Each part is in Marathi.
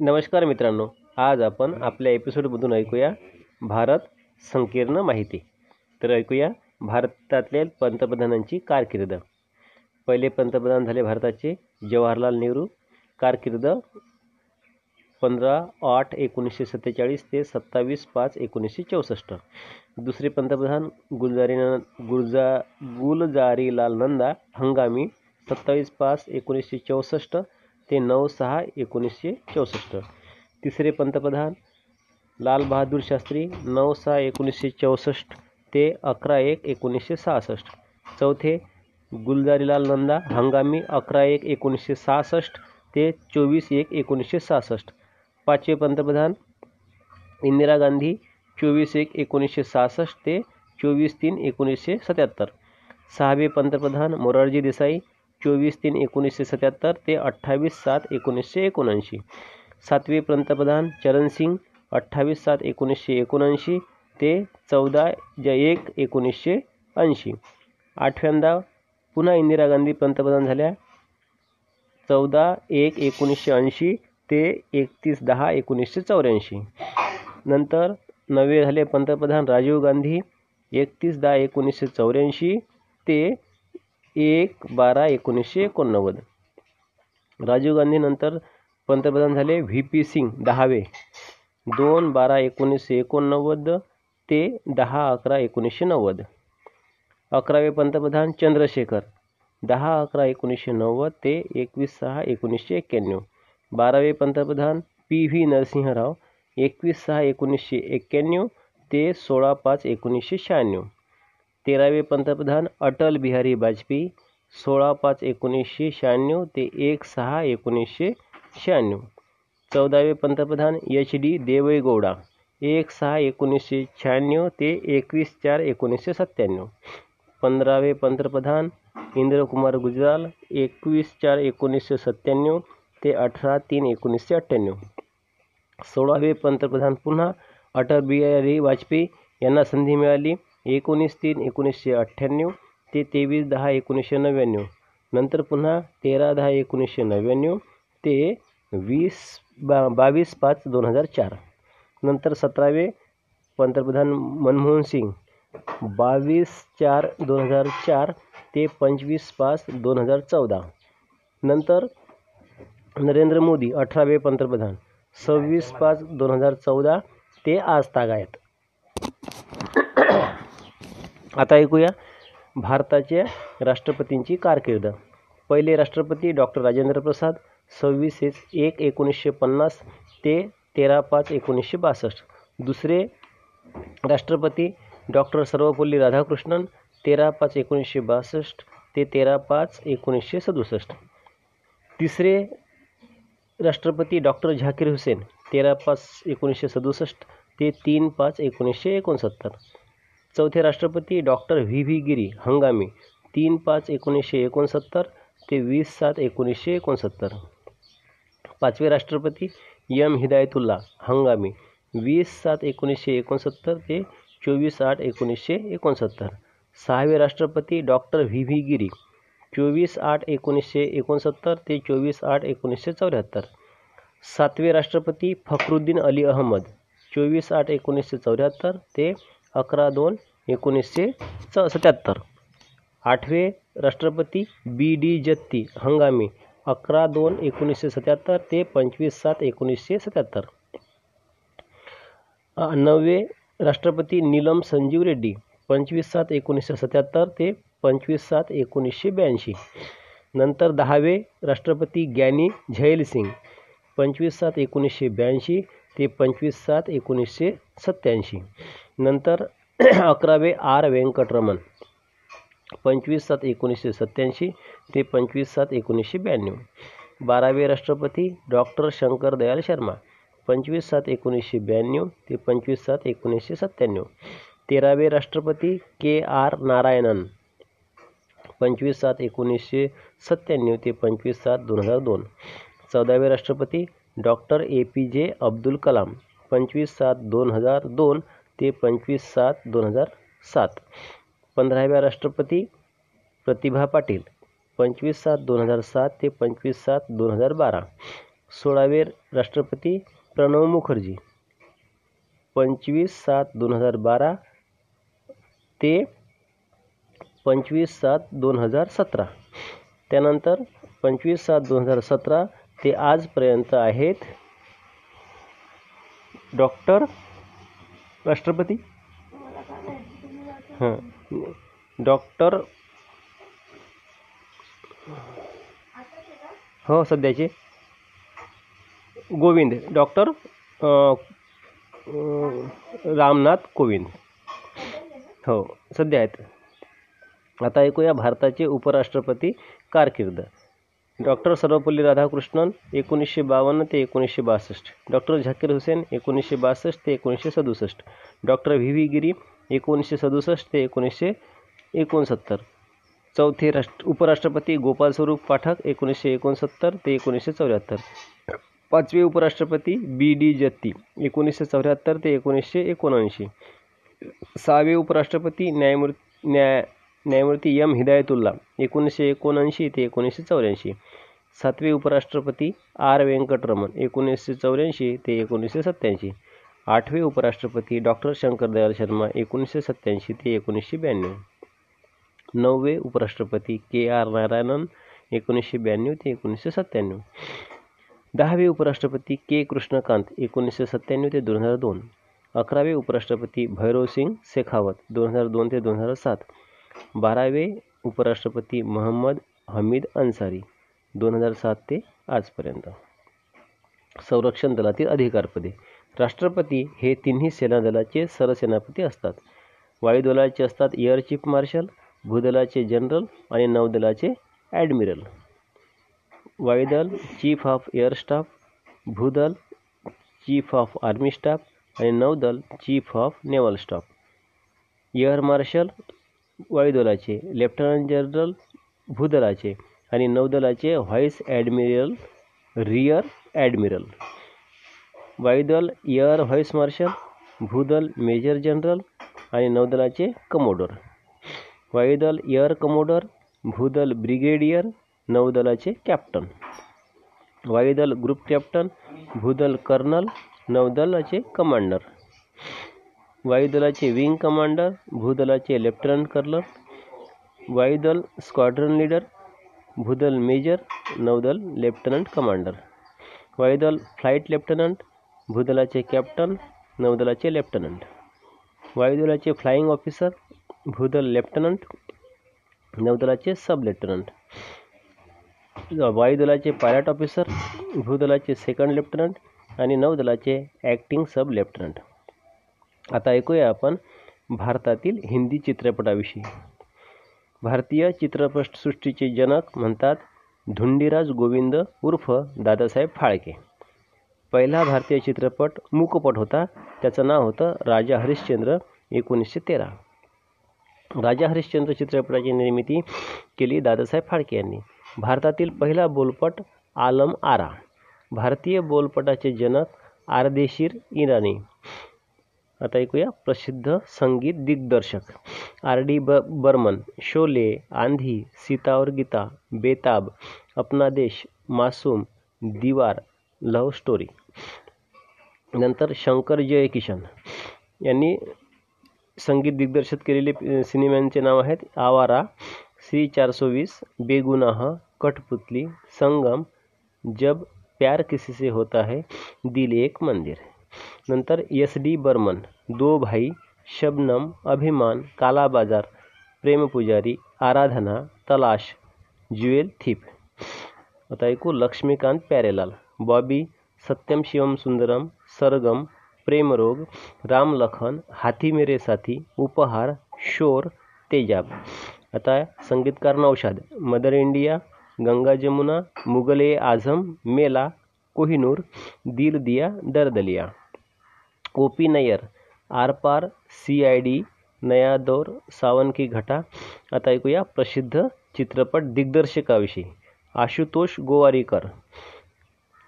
नमस्कार मित्रांनो आज आपण आपल्या एपिसोडमधून ऐकूया भारत संकीर्ण माहिती. तर ऐकूया भारतातल्या पंतप्रधानांची कारकीर्द. पहिले पंतप्रधान झाले भारताचे जवाहरलाल नेहरू. कारकीर्द पंधरा आठ एकोणीसशे सत्तेचाळीस ते सत्तावीस पाच एकोणीसशे चौसष्ट. दुसरे पंतप्रधान गुलजारी गुलजा गुलजारीलाल नंदा हंगामी सत्तावीस पाच एकोणीसशे चौसष्ट ते नऊ सहा एकोणीसशे चौसष्ट. तिसरे पंतप्रधान लालबहादूर शास्त्री नऊ सहा एकोणीसशे चौसष्ट ते अकरा एक एकोणीसशे सहासष्ट. चौथे गुलजारीलाल नंदा हंगामी अकरा एक एकोणीसशे सहासष्ट ते चोवीस एक एकोणीसशे सहासष्ट. पाचवे पंतप्रधान इंदिरा गांधी चोवीस एक एकोणीसशे सहासष्ट ते चोवीस तीन एकोणीसशे सत्याहत्तर. सहावे पंतप्रधान मोरारजी देसाई चोवीस तीन एकोणीसशे सत्याहत्तर ते अठ्ठावीस सात एकोणीसशे एकोणऐंशी. सातवे पंतप्रधान चरणसिंग अठ्ठावीस सात एकोणीसशे एकोणऐंशी ते चौदा ज एक एकोणीसशे ऐंशी. आठव्यांदा पुन्हा इंदिरा गांधी पंतप्रधान झाल्या. चौदा एक एकोणीसशे ऐंशी ते एकतीस दहा एकोणीसशे चौऱ्याऐंशी. नंतर नवे झाले पंतप्रधान राजीव गांधी एकतीस दहा एकोणीसशे चौऱ्याऐंशी ते एक बारा एकोणीसशे एकोणनव्वद. राजीव गांधी नंतर पंतप्रधान झाले व्ही पी सिंग दहावे. दोन बारा एकोणीसशे एकोणनव्वद ते दहा अकरा एकोणीसशे नव्वद. अकरावे पंतप्रधान चंद्रशेखर. दहा अकरा एकोणीसशे नव्वद ते एकवीस सहा एकोणीसशे एक्क्याण्णव बारावे पंतप्रधान पी व्ही नरसिंहराव. एकवीस सहा एकोणीसशे एक्क्याण्णव ते सोळा पाच एकोणीसशे शहाण्णव. तेरावे पंतप्रधान अटल बिहारी वाजपेयी सोळा पाच एकोणीसशे शहाण्णव ते एक सहा एकोणीसशे शहाण्णव. चौदावे पंतप्रधान एच डी देवेगौडा एक सहा एकोणीसशे शहाण्णव ते एकवीस चार एकोणीसशे सत्त्याण्णव. पंधरावे पंतप्रधान इंद्रकुमार गुजराल एकवीस चार एकोणीसशे सत्त्याण्णव ते अठरा तीन एकोणीसशे अठ्ठ्याण्णव. सोळावे पंतप्रधान पुन्हा अटल बिहारी वाजपेयी यांना संधी मिळाली. एकोणीस तीन एकोणीसशे अठ्ठ्याण्णव ते तेवीस दहा एकोणीसशे नव्याण्णव नंतर पुन्हा तेरा दहा एकोणीसशे नव्याण्णव ते वीस बा बावीस पाच दोन हजार चार. नंतर सतरावे पंतप्रधान मनमोहन सिंग बावीस चार दोन हजार चार ते पंचवीस पाच दोन हजार चौदा. नंतर नरेंद्र मोदी अठरावे पंतप्रधान सव्वीस पाच दोन हजार चौदा ते आज तागायत आता ऐकूया भारताच्या राष्ट्रपतींची कारकीर्द. पहिले राष्ट्रपती डॉक्टर राजेंद्र प्रसाद सव्वीस एक एकोणीसशे पन्नास ते तेरा पाच एकोणीसशे बासष्ट. दुसरे राष्ट्रपती डॉक्टर सर्वपल्ली राधाकृष्णन तेरा पाच एकोणीसशे बासष्ट ते तेरा पाच एकोणीसशे सदुसष्ट. तिसरे राष्ट्रपती डॉक्टर झाकीर हुसेन तेरा पाच एकोणीसशे सदुसष्ट ते तीन पाच एकोणीसशे एकोणसत्तर. चौथे राष्ट्रपती डॉक्टर व्ही. व्ही. गिरी हंगामी तीन पाच एकोणीसशे एकोणसत्तर ते वीस सात एकोणीसशे एकोणसत्तर. पाचवे राष्ट्रपती यम हिदायतुल्ला हंगामी वीस सात एकोणीसशे एकोणसत्तर ते चोवीस आठ एकोणीसशे एकोणसत्तर. सहावे राष्ट्रपती डॉक्टर व्ही. व्ही. गिरी चोवीस आठ एकोणीसशे एकोणसत्तर ते चोवीस आठ एकोणीसशे चौऱ्याहत्तर. सातवे राष्ट्रपती फखरुद्दीन अली अहमद चोवीस आठ एकोणीसशे चौऱ्याहत्तर ते अकरा दोन एकोणीसशे च सत्याहत्तर. आठवे राष्ट्रपती बी डी जत्ती हंगामी अकरा दोन एकोणीसशे सत्याहत्तर ते पंचवीस सात एकोणीसशे सत्याहत्तर. नववे राष्ट्रपती नीलम संजीव रेड्डी पंचवीस सात एकोणीसशे सत्याहत्तर ते पंचवीस सात एकोणीसशे ब्याऐंशी. नंतर दहावे राष्ट्रपती ग्यानी झैल सिंग पंचवीस सात एकोणीसशे ब्याऐंशी ते पंचवीस सात एकोणीसशे सत्त्याऐंशी. नंतर अकरावे आर व्यंकटरमण पंचवीस सात एकोणीसशे सत्त्याऐंशी ते पंचवीस सात एकोणीसशे ब्याण्णव. बारावे राष्ट्रपती डॉक्टर शंकर दयाल शर्मा. पंचवीस सात एकोणीसशे ब्याण्णव ते पंचवीस सात एकोणीसशे सत्त्याण्णव. तेरावे राष्ट्रपती के आर नारायणन. पंचवीस सात एकोणीसशे सत्त्याण्णव ते पंचवीस सात दोन हजार दोन. चौदावे राष्ट्रपती डॉक्टर ए पी जे अब्दुल कलाम. पंचवीस सात दोन हजार दोन ते पंचवीस सात दोन हजार सात. पंधराव्या राष्ट्रपती प्रतिभा पाटील पंचवीस सात दोन हजार सात ते पंचवीस सात दोन हजार बारा. सोळावे राष्ट्रपती प्रणव मुखर्जी पंचवीस सात दोन हजार बारा ते पंचवीस सात दोन हजार सतरा. त्यानंतर पंचवीस सात दोन हजार सतरा ते आजपर्यंत आहेत डॉक्टर राष्ट्रपती? हां. डॉक्टर? हो सध्याचे. गोविंद. डॉक्टर रामनाथ कोविंद. हो सध्या आहेत. आता ऐकूया भारताचे उपराष्ट्रपती कारकीर्द. डॉक्टर सर्वपल्ली राधाकृष्णन एकोणीसशे बावन्न ते एकोणीसशे बासष्ट. डॉक्टर झाकीर हुसेन एकोणीसशे बासष्ट ते एकोणीसशे सदुसष्ट. डॉक्टर व्ही व्ही गिरी एकोणीसशे सदुसष्ट ते एकोणीसशे एकोणसत्तर. चौथे राष्ट्र उपराष्ट्रपती गोपाल स्वरूप पाठक एकोणीसशे एकोणसत्तर ते एकोणीसशे चौऱ्याहत्तर. पाचवे उपराष्ट्रपती बी डी जत्ती एकोणीसशे चौऱ्याहत्तर ते एकोणीसशे एकोणऐंशी. सहावे उपराष्ट्रपती न्यायमूर्ती न्याय न्यायमूर्ती एम हिदायतुल्ला एकोणीसशे एकोणऐंशी ते एकोणीसशे चौऱ्याऐंशी. सातवे उपराष्ट्रपती आर व्यंकटरमण एकोणीसशे चौऱ्याऐंशी ते एकोणीसशे सत्त्याऐंशी. आठवे उपराष्ट्रपती डॉक्टर शंकरदयाल शर्मा एकोणीसशे सत्त्याऐंशी ते एकोणीसशे ब्याण्णव. नववे उपराष्ट्रपती के आर नारायणन एकोणीसशे ब्याण्णव ते एकोणीसशे सत्त्याण्णव. दहावे उपराष्ट्रपती के कृष्णकांत एकोणीसशे सत्त्याण्णव ते दोन हजार दोन. अकरावे उपराष्ट्रपती भैरव सिंग शेखावत दोन हजार दोन ते दोन हजार सात. बारावे उपराष्ट्रपती महम्मद हमीद अन्सारी दोन हजार सात ते आजपर्यंत. संरक्षण दलातील अधिकारपदे. राष्ट्रपती हे तिन्ही सेनादलाचे सरसेनापती असतात. वायुदलाचे असतात एअर चीफ मार्शल भूदलाचे जनरल आणि नौदलाचे ॲडमिरल. वायुदल चीफ ऑफ एअर स्टाफ भूदल चीफ ऑफ आर्मी स्टाफ आणि नौदल chief of naval staff. Air marshal वायुदलाचे lieutenant general भूदलाचे आणि नौदलाचे व्हाईस ॲडमिरल रिअर ॲडमिरल. वायुदल एअर व्हाईस मार्शल भूदल मेजर जनरल आणि नौदलाचे कमोडर. वायुदल एअर कमोडर भूदल ब्रिगेडियर नौदलाचे कॅप्टन. वायुदल ग्रुप कॅप्टन भूदल कर्नल नौदलाचे कमांडर. वायुदलाचे विंग कमांडर भूदलाचे लेफ्टनंट कर्नल वायुदल स्क्वाड्रन लीडर भूदल मेजर नौदल लेफ्टनंट कमांडर. वायुदल फ्लाईट लेफ्टनंट भूदलाचे कॅप्टन नौदलाचे लेफ्टनंट. वायुदलाचे फ्लाईंग ऑफिसर भूदल लेफ्टनंट नौदलाचे सब लेफ्टनंट. वायुदलाचे पायलट ऑफिसर भूदलाचे सेकंड लेफ्टनंट आणि नौदलाचे ॲक्टिंग सब लेफ्टनंट. आता ऐकूया आपण भारतातील हिंदी चित्रपटाविषयी. भारतीय चित्रपटसृष्टीचे जनक म्हणतात धुंडीराज गोविंद उर्फ दादासाहेब फाळके. पहिला भारतीय चित्रपट मूकपट होता. त्याचं नाव होतं राजा हरिश्चंद्र एकोणीसशे तेरा. राजा हरिश्चंद्र चित्रपटाची निर्मिती केली दादासाहेब फाळके यांनी. भारतातील पहिला बोलपट आलम आरा. भारतीय बोलपटाचे जनक आरदेशीर इराणी. आता ऐकूया. प्रसिद्ध संगीत दिग्दर्शक आर डी ब बर्मन, शोले, आंधी सीता और गीता, बेताब, अपना देश, मासूम, दिवार, लव्ह स्टोरी. नंतर शंकर जयकिशन यांनी संगीत दिग्दर्शित केलेले सिनेमांचे नाव आहेत आवारा, श्री चारसो वीस बेगुनाह, कठपुतली, संगम, जब प्यार किसी से होता है, दिल एक मंदिर. नंतर एस डी बर्मन, दो भाई, शबनम, अभिमान काला बाज़ार प्रेम पुजारी, आराधना, तलाश ज्युएल थीप। आता ऐकू लक्ष्मीकांत प्यारेलाल, बॉबी, सत्यम शिवम सुंदरम, सरगम प्रेमरोग राम लखन, हाथी मेरे साथी, उपहार, शोर, तेजाब। आता संगीतकार नौशाद, मदर इंडिया, गंगा जमुना, मुगले आझम मेला, कोहिनूर, दिल दिया दर्दलिया ओ पी नय्यर आरपार C I D, Naya Daur, सावन की घटा आता ऐकूया प्रसिद्ध चित्रपट दिग्दर्शकाविषयी आशुतोष गोवारीकर,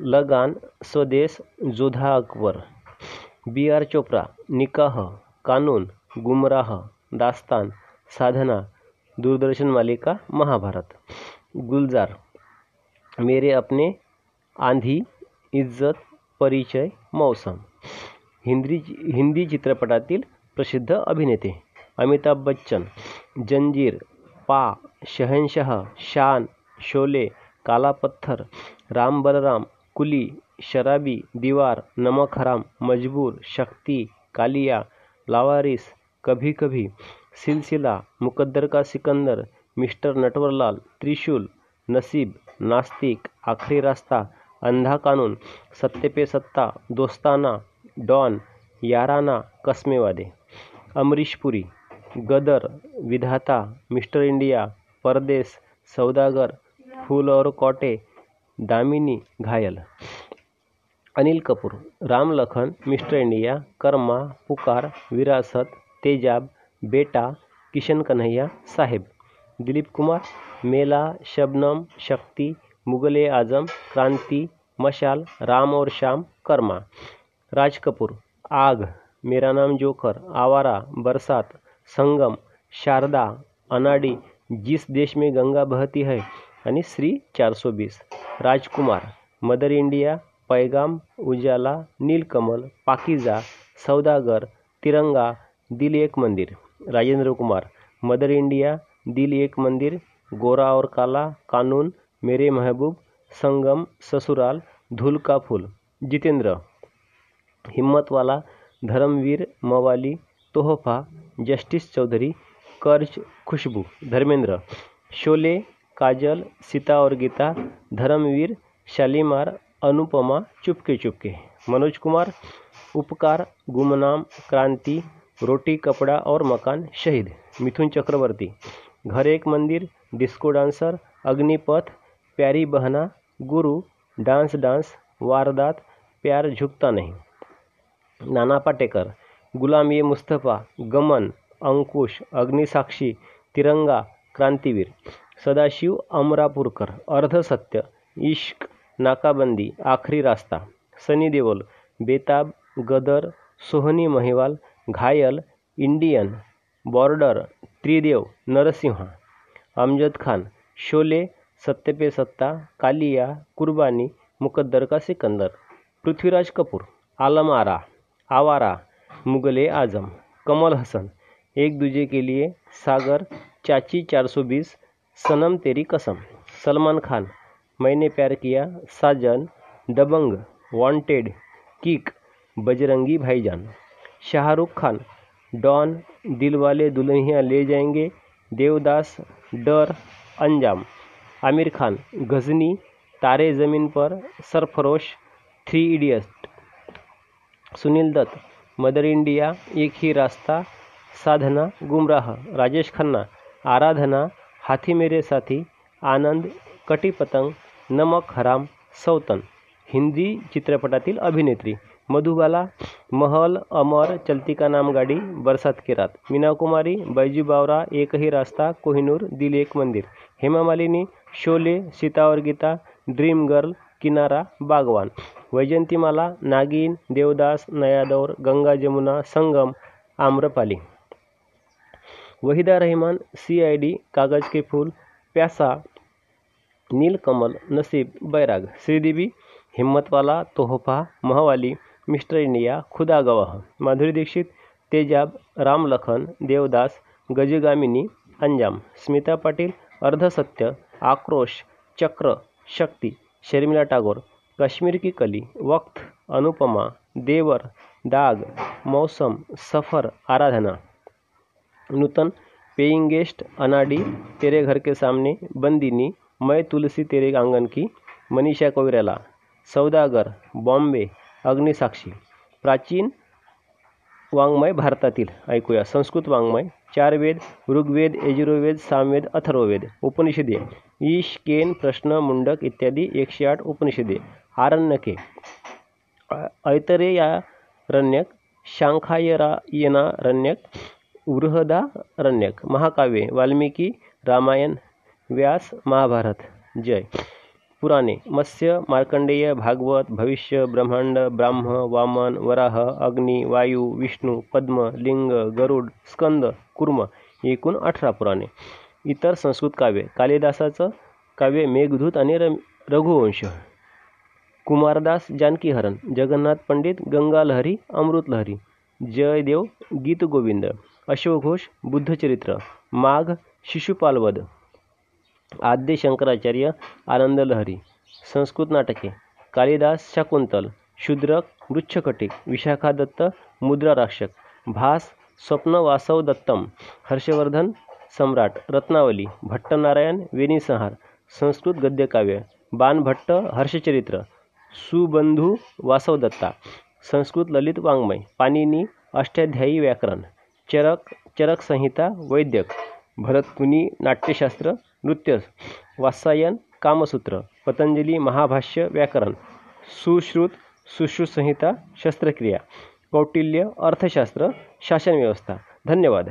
लगान, स्वदेश, जोधा अकबर, बी आर चोप्रा निकाह, कानून, गुमराह, दास्तान, साधना, दूरदर्शन मालिका, महाभारत, गुलजार, मेरे अपने आंधी, इज़्ज़त, परिचय, मौसम। हिंदी हिंदी चित्रपटातील प्रसिद्ध अभिनेते अमिताभ बच्चन जंजीर पा शहनशाह शान शोले काला पत्थर राम बलराम कुली शराबी दीवार नमक हराम मजबूर शक्ती कालिया लावारिस कभी कभी सिलसिला मुकद्दर का सिकंदर मिस्टर नटवरलाल त्रिशूल नसीब नास्तिक आखरी रास्ता अंधा कानून सत्ते पे सत्ता दोस्ताना डॉन, याराना, कसमेवादे Amrish Puri Gadar, Vidhaata, Mister India, Pardes, Saudagar Phool Aur Kaante Damini Ghayal. Anil Kapoor, Ram Lakhan, mister India, Karma, Pukar, Virasat, Tezaab, बेटा, किशन कन्हैया साहेब। दिलीप कुमार, मेला, शबनम, शक्ति, मुगल आज़म, क्रांति, मशाल, राम और श्याम, कर्मा। राज कपूर, आग, मेरा नाम जोकर आवारा, बरसात, संगम, शारदा, अनाडी, जिस देश में गंगा बहती है आणि श्री चार सौ बीस। राजकुमार, मदर इंडिया, पैगाम, उजाला, नीलकमल, पाकिजा, सौदागर, तिरंगा दिल एक मंदिर। राजेंद्र कुमार, मदर इंडिया दिल एक मंदिर, गोरा और काला, कानून, मेरे महबूब, संगम, ससुराल, धूल का फूल। जितेंद्र हिम्मतवाला धर्मवीर मवाली तोहफा, जस्टिस चौधरी कर्ज खुशबू, धर्मेंद्र शोले, काजल, सीता और गीता, धर्मवीर शालीमार, अनुपमा चुपके चुपके, मनोज कुमार उपकार, गुमनाम क्रांति, रोटी, कपड़ा और मकान शहीद, मिथुन चक्रवर्ती, घर एक मंदिर, डिस्को डांसर, अग्निपथ, प्यारी बहना, गुरु, डांस डांस, वारदात, प्यार झुकता नहीं। नाना पाटेकर गुलाम ये मुस्तफा गमन अंकुश अग्निसाक्षी तिरंगा क्रांतीवीर सदाशिव अमरापूरकर अर्धसत्य इश्क नाकाबंदी आखरी रास्ता सनी देओल बेताब गदर सोहनी महिवाल घायल इंडियन बॉर्डर त्रिदेव नरसिंहा अमजद खान शोले सत्यपे सत्ता कालिया कुर्बानी मुकद्दर का सिकंदर पृथ्वीराज कपूर आलम आरा. आवारा, मुगले आज़म, कमल हसन, एक दूजे के लिए सागर, चाची 420 सनम तेरी कसम, Salman Khan, Maine Pyar Kiya Saajan, Dabangg Wanted Kick Bajrangi Bhaijaan. Shahrukh Khan, Don, Dilwale Dulhania Le जाएँगे, देवदास, डर, अंजाम। Aamir Khan, Ghajini, Taare Zameen Par, Sarfarosh Three Idiot Sunil Dutt, Mother India, Ek Hi Raasta, साधना, गुमराह, राजेश खन्ना, आराधना, हाथी मेरे साथी, आनंद कटीपतंग नमक हराम, सौतन, हिंदी चित्रपटातील अभिनेत्री, मधुबाला, महल, अमर, चलती का नाम गाडी, बरसात की रात, मीना कुमारी, बैजू बावरा, एक ही रास्ता, कोहिनूर, दिल एक मंदिर, हेमा मालिनी, शोले सीता और Gita, dream girl, Kinara, Baghban. Vyjayanthimala Nagin Devdas Naya Daur Ganga Jamuna Sangam Amrapali. Waheeda Rehman C I D Kagaz Ke Phool प्यासा नीलकमल नसीब बैराग श्रीदेवी हिम्मतवाला तोहफा महवाली मिस्टर इंडिया खुदा गवाह माधुरी दीक्षित तेजाब रामलखन देवदास गजगामिनी अंजाम स्मिता पाटील अर्धसत्य आक्रोश चक्र शक्ती शर्मिला टागोर कश्मीर की कली, वक्त, अनुपमा, देवर, दाग, मौसम, सफ़र, आराधना। नूतन पेइंग गेस्ट अनाडी, तेरे घर के सामने, बंदिनी, मैं तुलसी, तेरे आँगन की, मनीषा कोविराला सौदागर, बॉम्बे, अग्निसाक्षी। प्राचीन वाङ्मय भारतातील, ऐकूया, संस्कृत वाङ्मय चार वेद ऋग्वेद, यजुर्वेद, सामवेद, अथर्ववेद, उपनिषदे, ईश, केन, प्रश्न, मुंडक इत्यादी एकशे आठ उपनिषदे। आरण्यके। ऐतरेयारण्यक शांखायरायणारण्यक बृहदारण्यक महाकाव्ये वाल्मिकी रामायण व्यास महाभारत। जय। पुराणे मत्स्य मार्कंडेय भागवत भविष्य ब्रह्मांड ब्राह्म वामन वराह अग्नी वायू विष्णू पद्म लिंग गरुड स्कंद कुर्म एकूण अठरा पुराणे। इतर संस्कृत काव्ये कालिदासाचं काव्य मेघदूत आणि रघुवंश। कुमारदास जानकीहरण जगन्नाथ पंडित गंगालहरी अमृतलहरी अमृत लहरी जयदेव गीत गोविंद अश्वघोष बुद्धचरित्र माघ शिशुपालवध आद्य शंकराचार्य आनंद लहरी संस्कृत नाटके कालिदास शाकुंतल शूद्रक मृच्छकटिक विशाखा दत्त भास स्वप्न वासव दत्तम हर्षवर्धन सम्राट रत्नावली भट्टनारायण वेणीसंहार संस्कृत गद्यकाव्य बाणभट्ट हर्षचरित्र सुबंधू वासवदत्ता संस्कृत ललित वाङ्मय पाणिनी अष्टाध्यायी व्याकरण चरक चरक संहिता वैद्यक भरतमुनी नाट्यशास्त्र नृत्य वात्सायन कामसूत्र पतंजली महाभाष्य व्याकरण सुश्रुत सुश्रुतसंहिता शस्त्रक्रिया कौटिल्य अर्थशास्त्र शासनव्यवस्था. धन्यवाद.